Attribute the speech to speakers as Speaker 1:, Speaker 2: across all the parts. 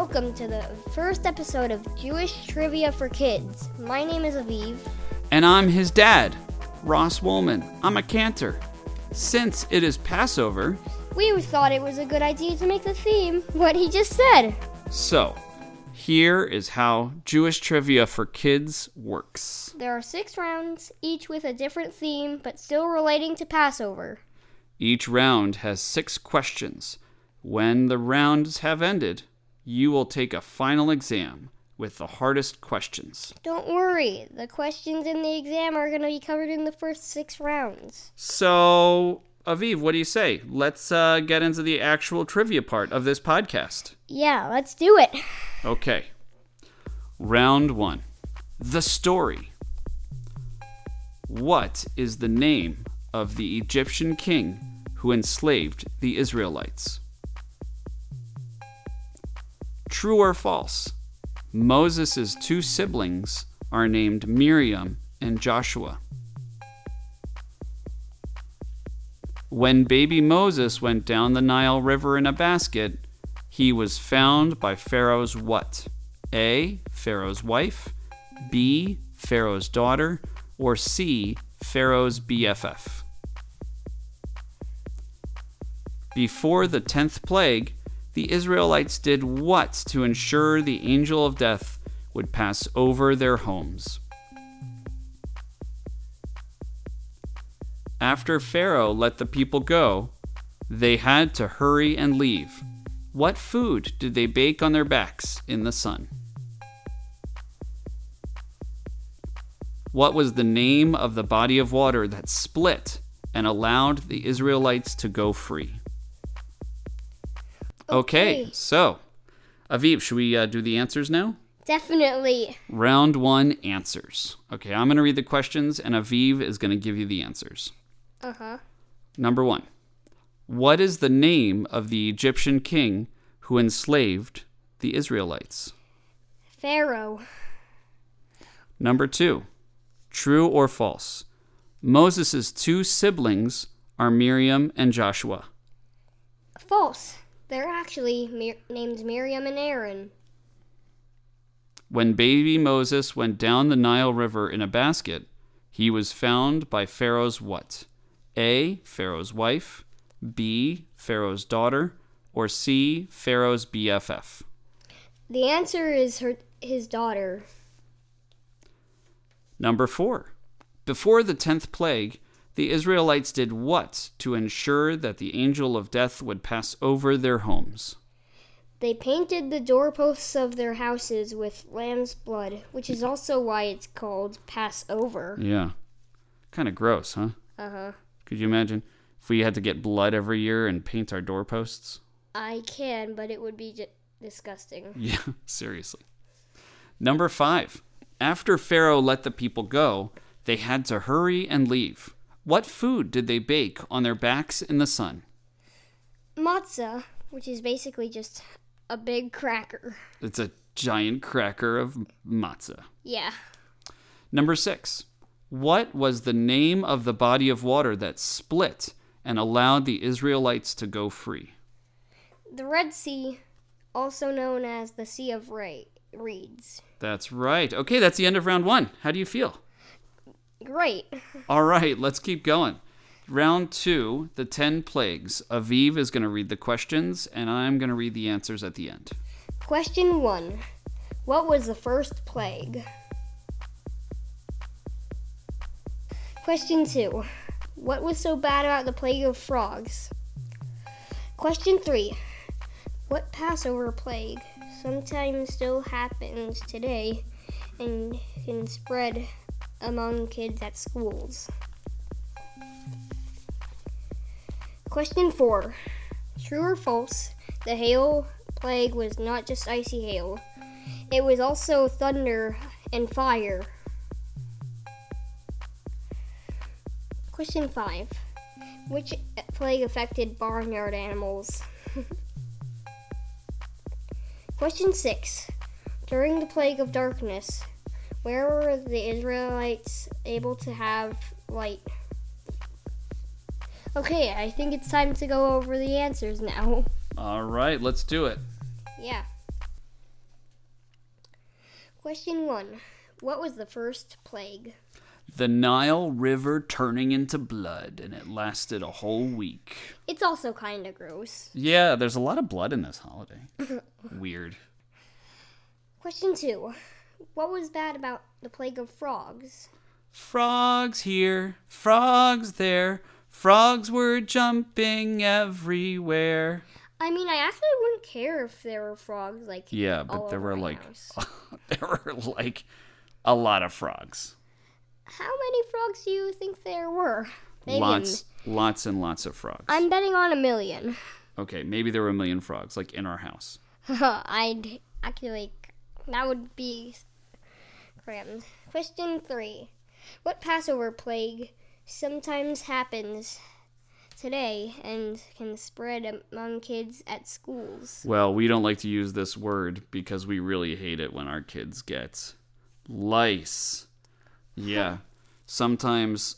Speaker 1: Welcome to the first episode of Jewish Trivia for Kids. My name is Aviv.
Speaker 2: And I'm his dad, Ross Woolman. I'm a cantor. Since it is Passover,
Speaker 1: We thought it was a good idea to make the theme what he just said.
Speaker 2: so here is how Jewish trivia for kids works.
Speaker 1: There are six rounds, each with a different theme, but still relating to Passover.
Speaker 2: Each round has six questions. When the rounds have ended, you will take a final exam with the hardest questions.
Speaker 1: Don't worry, the questions in the exam are going to be covered in the first six rounds.
Speaker 2: So, Aviv, what do you say? Let's uh, get into the actual trivia part of this podcast.
Speaker 1: Yeah, let's do it.
Speaker 2: Okay. Round one The story. What is the name of the Egyptian king who enslaved the Israelites? True or false? Moses' two siblings are named Miriam and Joshua. When baby Moses went down the Nile River in a basket, he was found by Pharaoh's what? A. Pharaoh's wife, B. Pharaoh's daughter, or C. Pharaoh's BFF. Before the tenth plague, the Israelites did what to ensure the angel of death would pass over their homes? After Pharaoh let the people go, they had to hurry and leave. What food did they bake on their backs in the sun? What was the name of the body of water that split and allowed the Israelites to go free? Okay,
Speaker 1: Okay.
Speaker 2: so Aviv, should we uh, do the answers now?
Speaker 1: Definitely.
Speaker 2: Round one answers. Okay, I'm going to read the questions, and Aviv is going to give you the answers.
Speaker 1: Uh huh.
Speaker 2: Number one What is the name of the Egyptian king who enslaved the Israelites?
Speaker 1: Pharaoh.
Speaker 2: Number two True or false? Moses' two siblings are Miriam and Joshua.
Speaker 1: False. They're actually Mir- named Miriam and Aaron.
Speaker 2: When baby Moses went down the Nile River in a basket, he was found by Pharaoh's what? A. Pharaoh's wife, B. Pharaoh's daughter, or C. Pharaoh's BFF.
Speaker 1: The answer is her his daughter.
Speaker 2: Number four. Before the tenth plague, the Israelites did what to ensure that the angel of death would pass over their homes?
Speaker 1: They painted the doorposts of their houses with lamb's blood, which is also why it's called Passover.
Speaker 2: Yeah. Kind of gross, huh?
Speaker 1: Uh huh.
Speaker 2: Could you imagine if we had to get blood every year and paint our doorposts?
Speaker 1: I can, but it would be j- disgusting.
Speaker 2: Yeah, seriously. Number five. After Pharaoh let the people go, they had to hurry and leave. What food did they bake on their backs in the sun?
Speaker 1: Matzah, which is basically just a big cracker.
Speaker 2: It's a giant cracker of matzah.
Speaker 1: Yeah.
Speaker 2: Number six. What was the name of the body of water that split and allowed the Israelites to go free?
Speaker 1: The Red Sea, also known as the Sea of Re- Reeds.
Speaker 2: That's right. Okay, that's the end of round one. How do you feel?
Speaker 1: Great.
Speaker 2: All right, let's keep going. Round two, the 10 plagues. Aviv is going to read the questions, and I'm going to read the answers at the end.
Speaker 1: Question 1. What was the first plague? Question 2. What was so bad about the plague of frogs? Question 3. What Passover plague sometimes still happens today and can spread among kids at schools? Question 4. True or false? The hail plague was not just icy hail, it was also thunder and fire. Question 5. Which plague affected barnyard animals? Question 6. During the plague of darkness, where were the Israelites able to have light? Okay, I think it's time to go over the answers now.
Speaker 2: All right, let's do it.
Speaker 1: Yeah. Question one What was the first plague?
Speaker 2: The Nile River turning into blood, and it lasted a whole week.
Speaker 1: It's also kind of gross.
Speaker 2: Yeah, there's a lot of blood in this holiday. Weird.
Speaker 1: Question two What was bad about the plague of frogs?
Speaker 2: Frogs here, frogs there, frogs were jumping everywhere.
Speaker 1: I mean, I actually wouldn't care if there were frogs like
Speaker 2: Yeah, but there were like there were like a lot of frogs.
Speaker 1: How many frogs do you think there were? Maybe
Speaker 2: Lots, lots and lots of frogs.
Speaker 1: I'm betting on a million.
Speaker 2: Okay, maybe there were a million frogs, like in our house.
Speaker 1: I'd actually, like that would be crammed. Question three What Passover plague sometimes happens today and can spread among kids at schools?
Speaker 2: Well, we don't like to use this word because we really hate it when our kids get lice. Yeah. Sometimes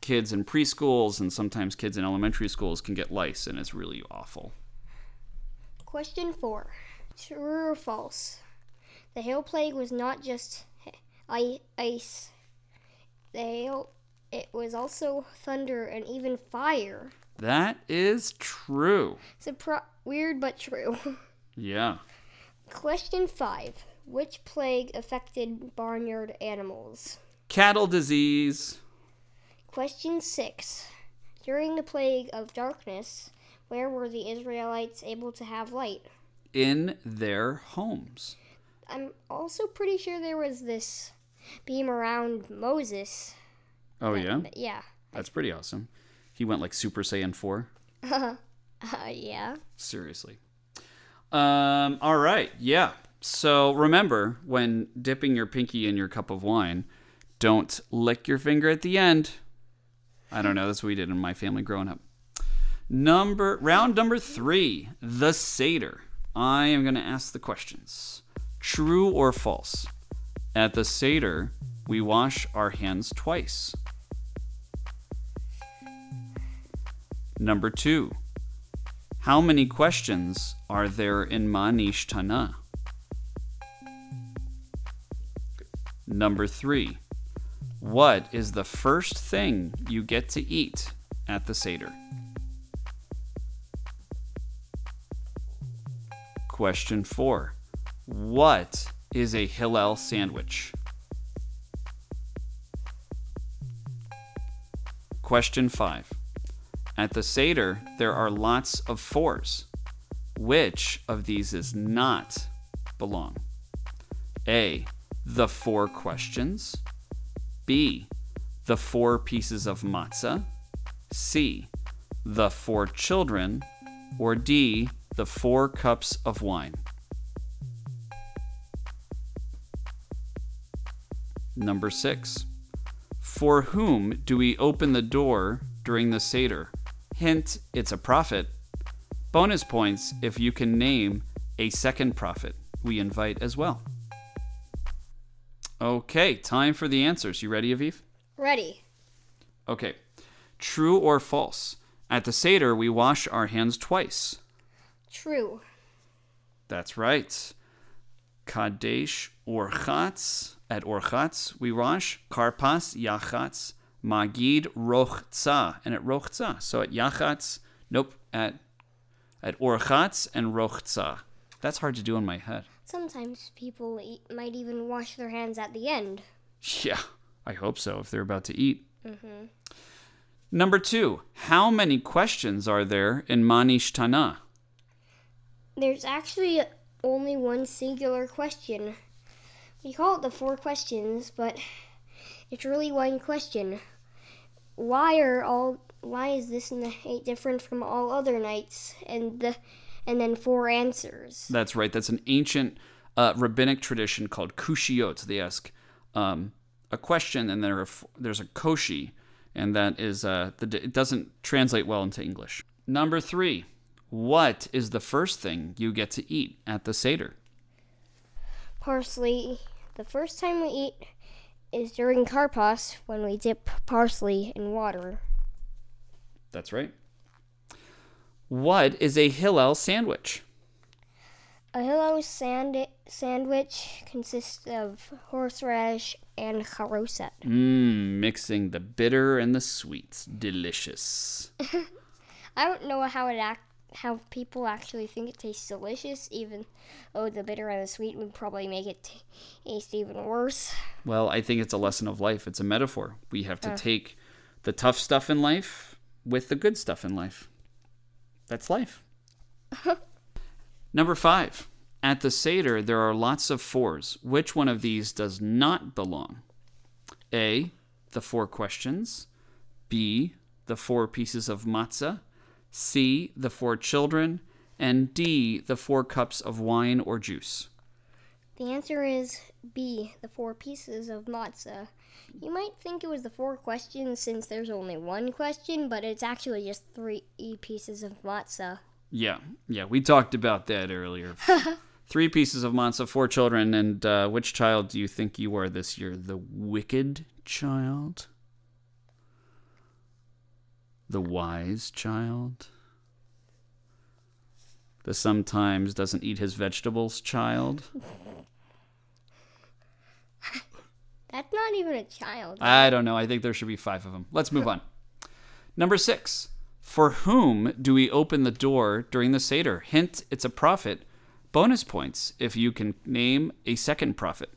Speaker 2: kids in preschools and sometimes kids in elementary schools can get lice, and it's really awful.
Speaker 1: Question four True or false? The hail plague was not just ice. The hail, it was also thunder and even fire.
Speaker 2: That is true.
Speaker 1: Surpri- weird but true.
Speaker 2: Yeah.
Speaker 1: Question five. Which plague affected barnyard animals?
Speaker 2: Cattle disease.
Speaker 1: Question six. During the plague of darkness, where were the Israelites able to have light?
Speaker 2: in their homes.
Speaker 1: I'm also pretty sure there was this beam around Moses.
Speaker 2: Oh, yeah?
Speaker 1: But yeah.
Speaker 2: That's pretty awesome. He went like Super Saiyan 4.
Speaker 1: Uh, yeah.
Speaker 2: Seriously. Um, all right. Yeah. So remember, when dipping your pinky in your cup of wine, don't lick your finger at the end. I don't know. That's what we did in my family growing up. Number round number three, the Seder. I am going to ask the questions. True or false? At the Seder, we wash our hands twice. Number two, how many questions are there in Ma Nishtana? Number three, what is the first thing you get to eat at the Seder? Question four, what is a Hillel sandwich? Question five, at the Seder, there are lots of fours. Which of these is not belong? A. The four questions. B. The four pieces of matzah. C. The four children. Or D. The four cups of wine. Number six. For whom do we open the door during the Seder? Hint, it's a prophet. Bonus points if you can name a second prophet we invite as well. Okay, time for the answers. You ready, Aviv?
Speaker 1: Ready.
Speaker 2: Okay. True or false? At the Seder, we wash our hands twice.
Speaker 1: True.
Speaker 2: That's right. Kadesh Orchatz. At Orchatz, we wash Karpas Yachatz Magid Rochza. And at Rochza. So at Yachatz, nope, at at Orchatz and Rochza. That's hard to do in my head.
Speaker 1: Sometimes people eat, might even wash their hands at the end.
Speaker 2: Yeah, I hope so if they're about to eat. Mm-hmm. Number two, how many questions are there in Ma Nishtana?
Speaker 1: There's actually only one singular question. We call it the four questions, but it's really one question. Why are all why is this night different from all other nights? And the and then four answers.
Speaker 2: That's right. That's an ancient uh, rabbinic tradition called kushiot. They ask um, a question, and there are, there's a koshi, and that is uh, the, it doesn't translate well into English. Number three, what is the first thing you get to eat at the seder?
Speaker 1: Parsley. The first time we eat is during karpas when we dip parsley in water.
Speaker 2: That's right. What is a Hillel sandwich?
Speaker 1: A Hillel sand- sandwich consists of horseradish and charoset.
Speaker 2: Mmm, mixing the bitter and the sweets. Delicious.
Speaker 1: I don't know how it act how people actually think it tastes delicious, even though the bitter and the sweet would probably make it taste even worse.
Speaker 2: Well, I think it's a lesson of life. It's a metaphor. We have to uh. take the tough stuff in life with the good stuff in life. That's life. Number five. At the Seder, there are lots of fours. Which one of these does not belong? A. The four questions. B. The four pieces of matzah. C. The four children. And D. The four cups of wine or juice.
Speaker 1: The answer is B, the four pieces of matzah. You might think it was the four questions since there's only one question, but it's actually just three pieces of matzah.
Speaker 2: Yeah, yeah, we talked about that earlier. Three pieces of matzah, four children, and uh, which child do you think you are this year? The wicked child? The wise child? The sometimes doesn't eat his vegetables child?
Speaker 1: That's not even a child.
Speaker 2: I don't know. I think there should be five of them. Let's move on. Number six. For whom do we open the door during the Seder? Hint, it's a prophet. Bonus points if you can name a second prophet.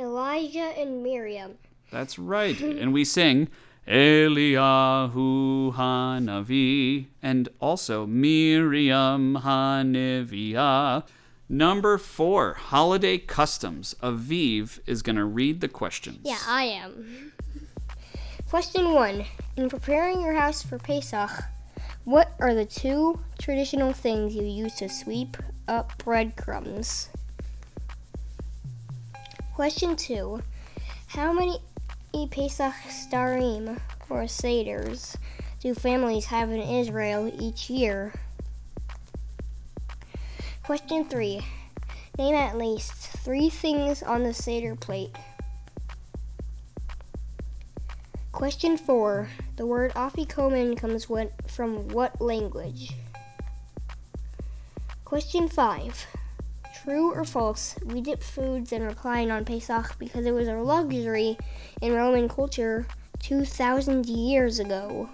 Speaker 1: Elijah and Miriam.
Speaker 2: That's right. and we sing Eliyahu Hanavi and also Miriam Hanivia. Number four, holiday customs. Aviv is going to read the questions.
Speaker 1: Yeah, I am. Question one. In preparing your house for Pesach, what are the two traditional things you use to sweep up breadcrumbs? Question two. How many Pesach Sedarim or Seders do families have in Israel each year? Question three. Name at least three things on the Seder plate. Question four. The word afikomen comes from what language? Question five. True or false? We dip foods and recline on Pesach because it was a luxury in Roman culture 2,000 years ago.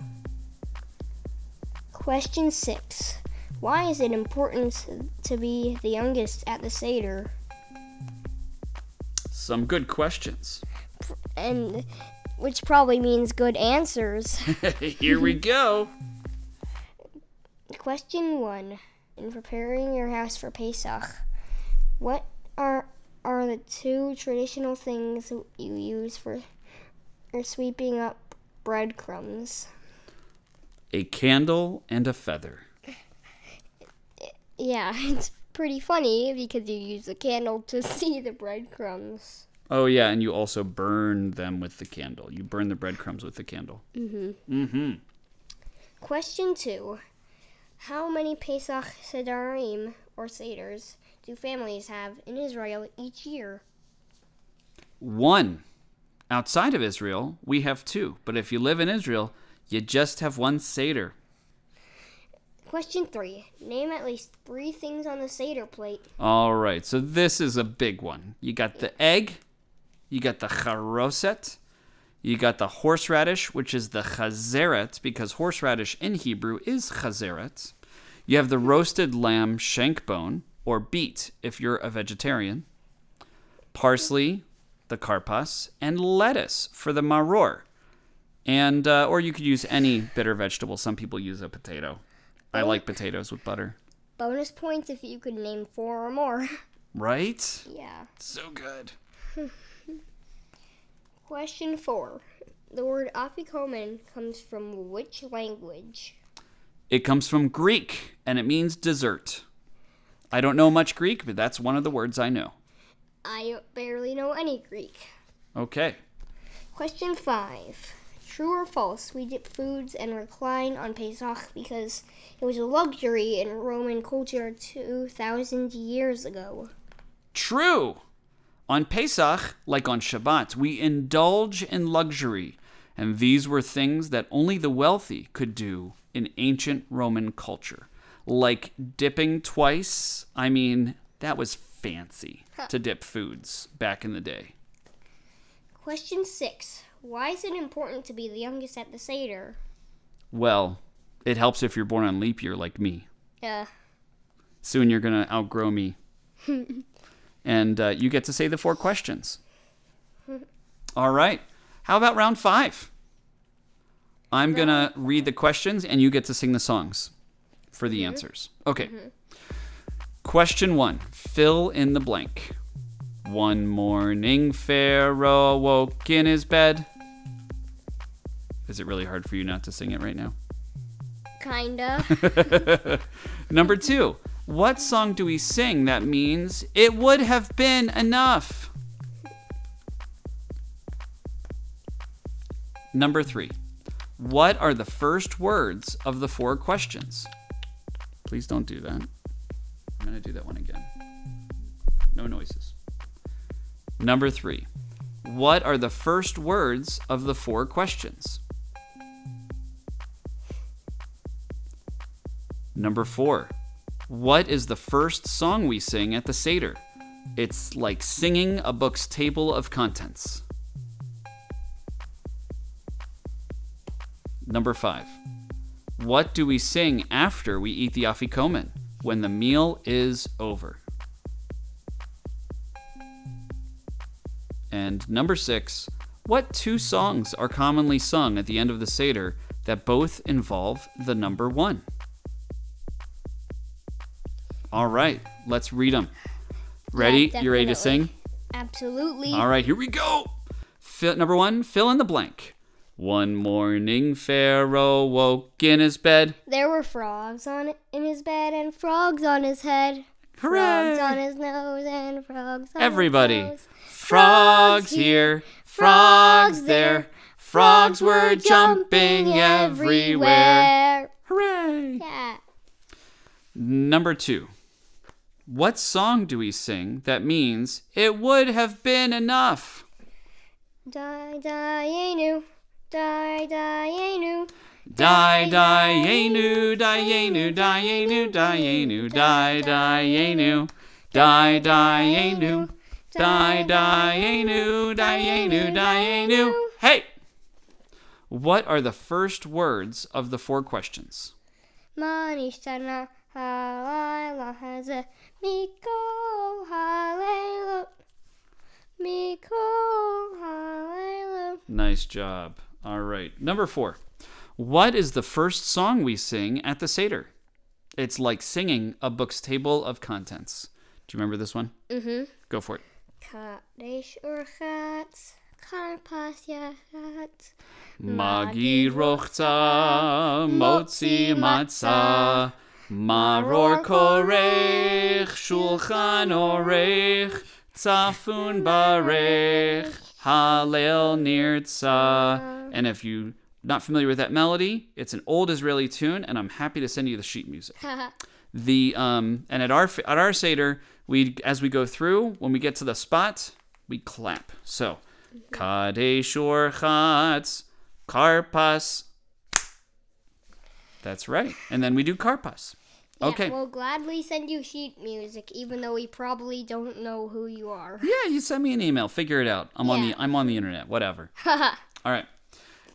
Speaker 1: Question six. Why is it important to be the youngest at the Seder?
Speaker 2: Some good questions.
Speaker 1: And which probably means good answers.
Speaker 2: Here we go.
Speaker 1: Question one. In preparing your house for Pesach, what are are the two traditional things you use for, for sweeping up breadcrumbs?
Speaker 2: A candle and a feather.
Speaker 1: Yeah, it's pretty funny because you use the candle to see the breadcrumbs.
Speaker 2: Oh yeah, and you also burn them with the candle. You burn the breadcrumbs with the candle.
Speaker 1: Mhm.
Speaker 2: Mhm.
Speaker 1: Question two. How many Pesach Sedarim or Seders do families have in Israel each year?
Speaker 2: One. Outside of Israel, we have two, but if you live in Israel, you just have one Seder.
Speaker 1: Question three. Name at least three things on the Seder plate.
Speaker 2: All right, so this is a big one. You got the egg, you got the charoset, you got the horseradish, which is the chazeret, because horseradish in Hebrew is chazeret. You have the roasted lamb shank bone, or beet if you're a vegetarian, parsley, the karpas, and lettuce for the maror. And uh, or you could use any bitter vegetable. Some people use a potato. I like potatoes with butter.
Speaker 1: Bonus points if you could name four or more.
Speaker 2: Right?
Speaker 1: yeah.
Speaker 2: So good.
Speaker 1: Question four. The word afikomen comes from which language?
Speaker 2: It comes from Greek and it means dessert. I don't know much Greek, but that's one of the words I know.
Speaker 1: I barely know any Greek.
Speaker 2: Okay.
Speaker 1: Question five. True or false? We dip foods and recline on Pesach because it was a luxury in Roman culture 2,000 years ago.
Speaker 2: True. On Pesach, like on Shabbat, we indulge in luxury, and these were things that only the wealthy could do in ancient Roman culture. Like dipping twice. I mean, that was fancy to dip foods back in the day.
Speaker 1: Question six. Why is it important to be the youngest at the Seder?
Speaker 2: Well, it helps if you're born on leap year like me.
Speaker 1: Yeah.
Speaker 2: Soon you're going to outgrow me. and uh, you get to say the four questions. All right. How about round five? I'm going to read the questions and you get to sing the songs for the mm-hmm. answers. Okay. Mm-hmm. Question one fill in the blank. One morning, Pharaoh woke in his bed. Is it really hard for you not to sing it right now?
Speaker 1: kinda.
Speaker 2: Number two, what song do we sing that means it would have been enough? Number three, what are the first words of the four questions? Please don't do that. I'm going to do that one again. No noises. Number three, what are the first words of the four questions? Number four, what is the first song we sing at the Seder? It's like singing a book's table of contents. Number five, what do we sing after we eat the afikomen when the meal is over? And number six, what two songs are commonly sung at the end of the Seder that both involve the number one? All right, let's read them. Ready?
Speaker 1: Yeah,
Speaker 2: you ready to sing?
Speaker 1: Absolutely.
Speaker 2: All right, here we go. Fill, number one, fill in the blank. One morning, Pharaoh woke in his bed.
Speaker 1: There were frogs on in his bed and frogs on his head.
Speaker 2: Hooray!
Speaker 1: Frogs on his nose and frogs on
Speaker 2: Everybody.
Speaker 1: his nose.
Speaker 2: Frogs here, frogs there. Frogs were jumping everywhere. Hooray!
Speaker 1: Yeah.
Speaker 2: Number two. What song do we sing that means it would have been enough?
Speaker 1: Die, die, enu. Die, Die,
Speaker 2: die Dayenu. Die, die Dayenu, die Dayenu, Die, Dayenu. Die, Dayenu. Die, die, yenu. Die, die, Dayenu, die Dayenu. Hey! What are the first words of the four questions?
Speaker 1: Manishtana halalahazeh mikol halelo. Mikol halelo.
Speaker 2: Nice job. All right. Number four. What is the first song we sing at the Seder? It's like singing a book's table of contents. Do you remember this one?
Speaker 1: Mm-hmm.
Speaker 2: Go for it.
Speaker 1: Kadesh urchatz,
Speaker 2: magi rochta, motzi matzah, maror korech, shulchan orech, tzafun barech, halel nirtzah, and if you're not familiar with that melody, it's an old Israeli tune, and I'm happy to send you the sheet music. The um, and at our at our seder, we as we go through, when we get to the spot, we clap. So, Kadesh Orchatz, Karpas. That's right. And then we do Karpas.
Speaker 1: Yeah,
Speaker 2: Okay.
Speaker 1: We'll gladly send you sheet music, even though we probably don't know who you are.
Speaker 2: Yeah, you send me an email. Figure it out. I'm on the I'm on the internet. Whatever. All right.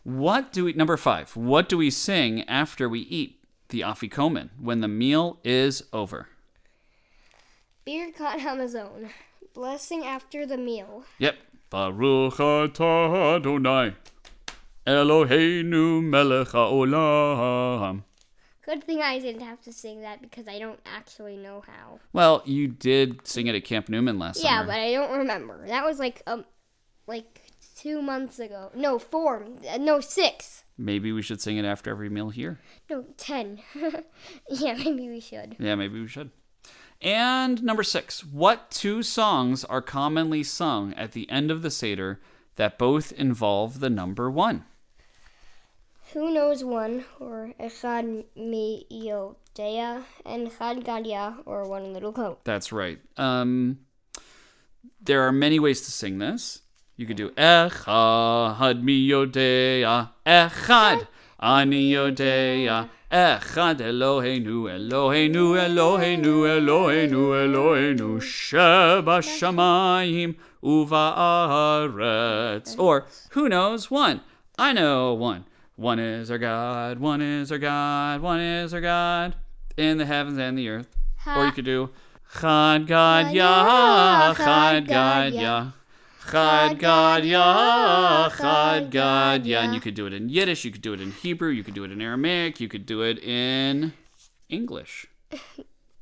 Speaker 2: What do we number five? What do we sing after we eat the afikomen when the meal is over?
Speaker 1: Birkat Hamazon. Blessing after the meal.
Speaker 2: Yep. Baruch atah Adonai Eloheinu melech haolam.
Speaker 1: Good thing I didn't have to sing that because I don't actually know how.
Speaker 2: Well, you did sing it at Camp Newman last
Speaker 1: Yeah,
Speaker 2: summer.
Speaker 1: but I don't remember. That was like um, like two months ago. No, four. No, six.
Speaker 2: Maybe we should sing it after every meal here.
Speaker 1: No, ten. yeah, maybe we should.
Speaker 2: Yeah, maybe we should. And number six, what two songs are commonly sung at the end of the Seder that both involve the number one?
Speaker 1: Who knows one or Echad Miyodea and Echad Gadia or one little coat.
Speaker 2: That's right. Um, there are many ways to sing this. You could do Echad mi yodea, Echad, Ani Yodea. Echad Eloheinu, Eloheinu, Eloheinu, Eloheinu, Eloheinu, Sheba Shamayim, Uva Or, who knows, one. I know one. One is our God, one is our God, one is our God, in the heavens and the earth. Or you could do, Chad Gadya, Chad Gadya. Chad Gadya, Chad Gadya. And you could do it in Yiddish, you could do it in Hebrew, you could do it in Aramaic, you could do it in English.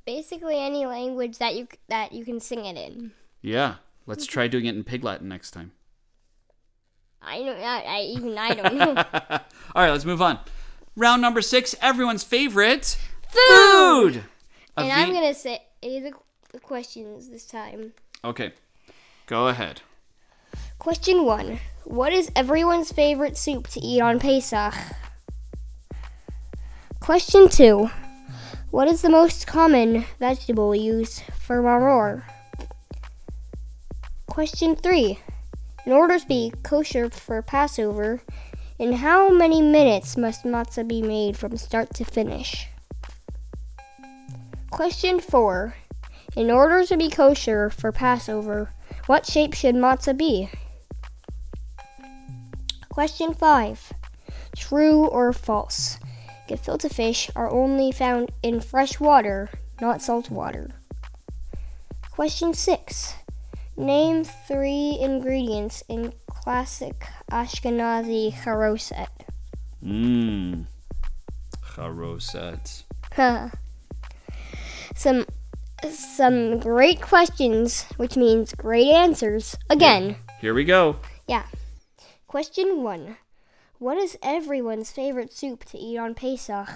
Speaker 1: Basically, any language that you that you can sing it in.
Speaker 2: Yeah, let's try doing it in Pig Latin next time.
Speaker 1: I don't. I, I even I don't know.
Speaker 2: All right, let's move on. Round number six, everyone's favorite
Speaker 1: Food!
Speaker 2: food.
Speaker 1: and I'm gonna say the questions this time.
Speaker 2: Okay, go ahead.
Speaker 1: Question one: What is everyone's favorite soup to eat on Pesach? Question two: What is the most common vegetable used for maror? Question three: In order to be kosher for Passover, in how many minutes must matzah be made from start to finish? Question four: In order to be kosher for Passover, what shape should matzah be? Question 5. True or false? Gefilte fish are only found in fresh water, not salt water. Question 6. Name three ingredients in classic Ashkenazi charoset.
Speaker 2: Mmm. Charoset.
Speaker 1: some some great questions, which means great answers. Again,
Speaker 2: Here we go.
Speaker 1: Question 1. What is everyone's favorite soup to eat on Pesach?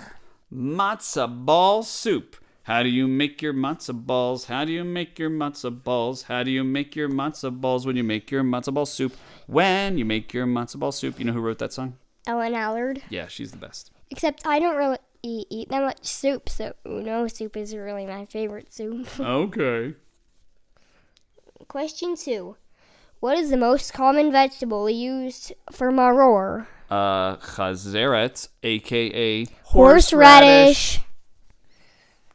Speaker 2: Matzah ball soup. How do you make your matzah balls? How do you make your matzah balls? How do you make your matzah balls when you make your matzah ball soup? When you make your matzah ball soup. You know who wrote that song?
Speaker 1: Ellen Allard.
Speaker 2: Yeah, she's the best.
Speaker 1: Except I don't really eat, eat that much soup, so no soup is really my favorite soup.
Speaker 2: Okay.
Speaker 1: Question two. What is the most common vegetable used for maror?
Speaker 2: Uh, chazeret, aka
Speaker 1: Horseradish.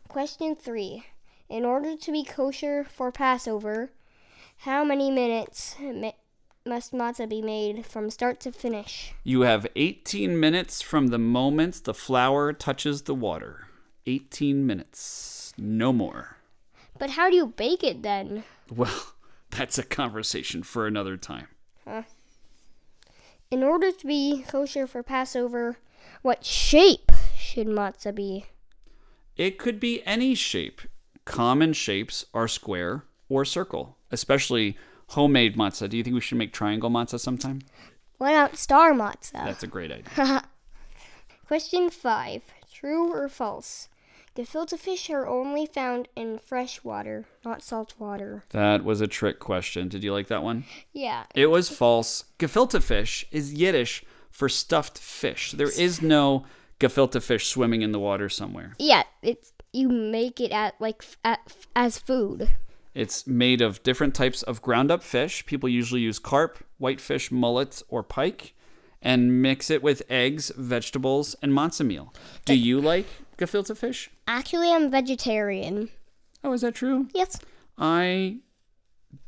Speaker 1: Question three. In order to be kosher for Passover, how many minutes mi- must matzah be made from start to finish?
Speaker 2: You have 18 minutes from the moment the flour touches the water. 18 minutes. No more.
Speaker 1: But how do you bake it then?
Speaker 2: Well, that's a conversation for another time.
Speaker 1: In order to be kosher for Passover, what shape should matzah be?
Speaker 2: It could be any shape. Common shapes are square or circle, especially homemade matzah. Do you think we should make triangle matzah sometime?
Speaker 1: Why not star matzah?
Speaker 2: That's a great idea.
Speaker 1: Question 5. True or false? Gefilte fish are only found in fresh water, not salt water.
Speaker 2: That was a trick question. Did you like that one?
Speaker 1: Yeah.
Speaker 2: It was false. Gefilte fish is Yiddish for stuffed fish. There is no gefilte fish swimming in the water somewhere.
Speaker 1: Yeah, it's you make it at like at, as food.
Speaker 2: It's made of different types of ground up fish. People usually use carp, whitefish, mullet, or pike and mix it with eggs, vegetables, and matzo meal. Do you like gefilte fish?
Speaker 1: Actually, I'm vegetarian.
Speaker 2: Oh, is that true?
Speaker 1: Yes.
Speaker 2: I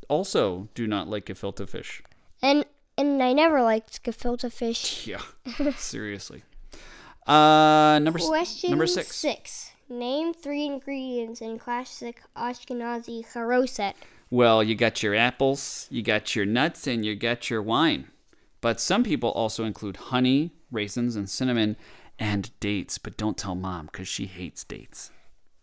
Speaker 2: also do not like gefilte fish.
Speaker 1: And and I never liked gefilte fish.
Speaker 2: Yeah, seriously. Uh, number s-
Speaker 1: Question
Speaker 2: number six.
Speaker 1: six. Name three ingredients in classic Ashkenazi charoset.
Speaker 2: Well, you got your apples, you got your nuts, and you got your wine. But some people also include honey, raisins, and cinnamon, and dates. But don't tell mom because she hates dates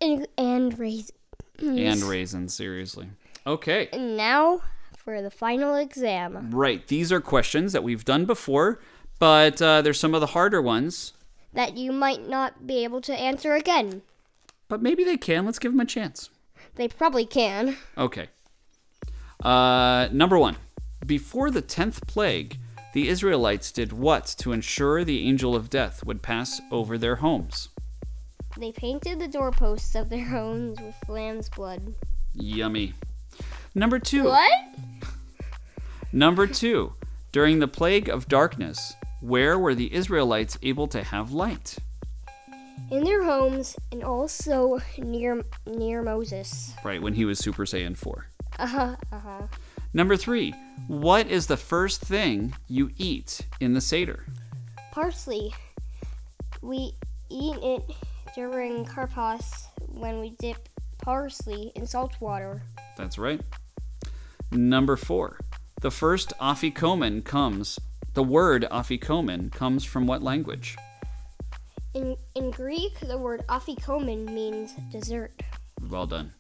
Speaker 1: And, and raisins.
Speaker 2: and raisins. Seriously. Okay.
Speaker 1: And now for the final exam.
Speaker 2: Right. These are questions that we've done before, but uh, there's some of the harder ones.
Speaker 1: that you might not be able to answer again.
Speaker 2: But maybe they can. Let's give them a chance.
Speaker 1: They probably can.
Speaker 2: Okay. Uh, number one. Before the tenth plague, the Israelites did what to ensure the angel of death would pass over their homes?
Speaker 1: They painted the doorposts of their homes with lamb's blood.
Speaker 2: Yummy. Number two.
Speaker 1: What?
Speaker 2: Number two. During the plague of darkness, where were the Israelites able to have light?
Speaker 1: In their homes and also near near Moses.
Speaker 2: Right, when he was Super Saiyan 4.
Speaker 1: Uh huh. Uh huh.
Speaker 2: Number three, what is the first thing you eat in the Seder?
Speaker 1: Parsley. We eat it during Karpas when we dip parsley in salt water.
Speaker 2: That's right. Number four, the first afikomen comes, the word afikomen comes from what language?
Speaker 1: In in Greek, the word afikomen means dessert.
Speaker 2: Well done.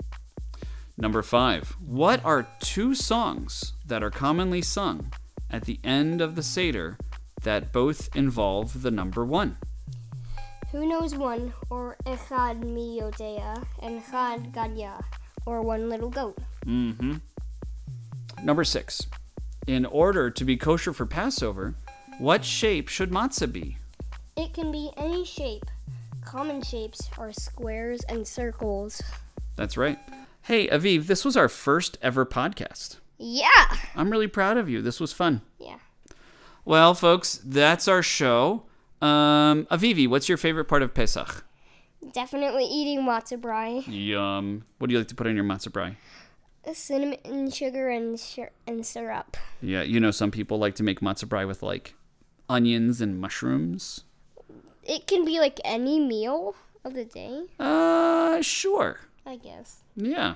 Speaker 2: Number five, what are two songs that are commonly sung at the end of the Seder that both involve the number one?
Speaker 1: Who knows one or echad mi yodea and chad gadya or one little goat.
Speaker 2: Mm-hmm. Number six, in order to be kosher for Passover, what shape should matzah be?
Speaker 1: It can be any shape. Common shapes are squares and circles.
Speaker 2: That's right. Hey, Aviv, this was our first ever podcast.
Speaker 1: Yeah.
Speaker 2: I'm really proud of you. This was fun.
Speaker 1: Yeah.
Speaker 2: Well, folks, that's our show. Um, Avivi, what's your favorite part of Pesach?
Speaker 1: Definitely eating matzah brei.
Speaker 2: Yum. What do you like to put on your matzah brei?
Speaker 1: Cinnamon, sugar, and shir- and syrup.
Speaker 2: Yeah, you know some people like to make matzah brei with like onions and mushrooms.
Speaker 1: It can be like any meal of the day,
Speaker 2: Uh, sure.
Speaker 1: I guess.
Speaker 2: Yeah.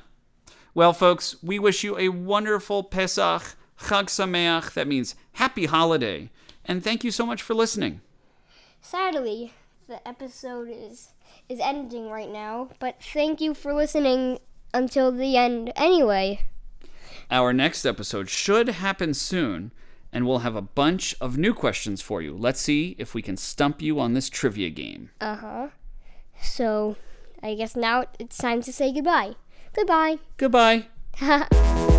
Speaker 2: Well, folks, we wish you a wonderful Pesach, Chag Sameach. That means happy holiday. And thank you so much for listening.
Speaker 1: Sadly, the episode is is ending right now, but thank you for listening until the end anyway.
Speaker 2: Our next episode should happen soon, and we'll have a bunch of new questions for you. Let's see if we can stump you on this trivia game.
Speaker 1: Uh-huh. So, I guess now it's time to say goodbye. Goodbye.
Speaker 2: Goodbye.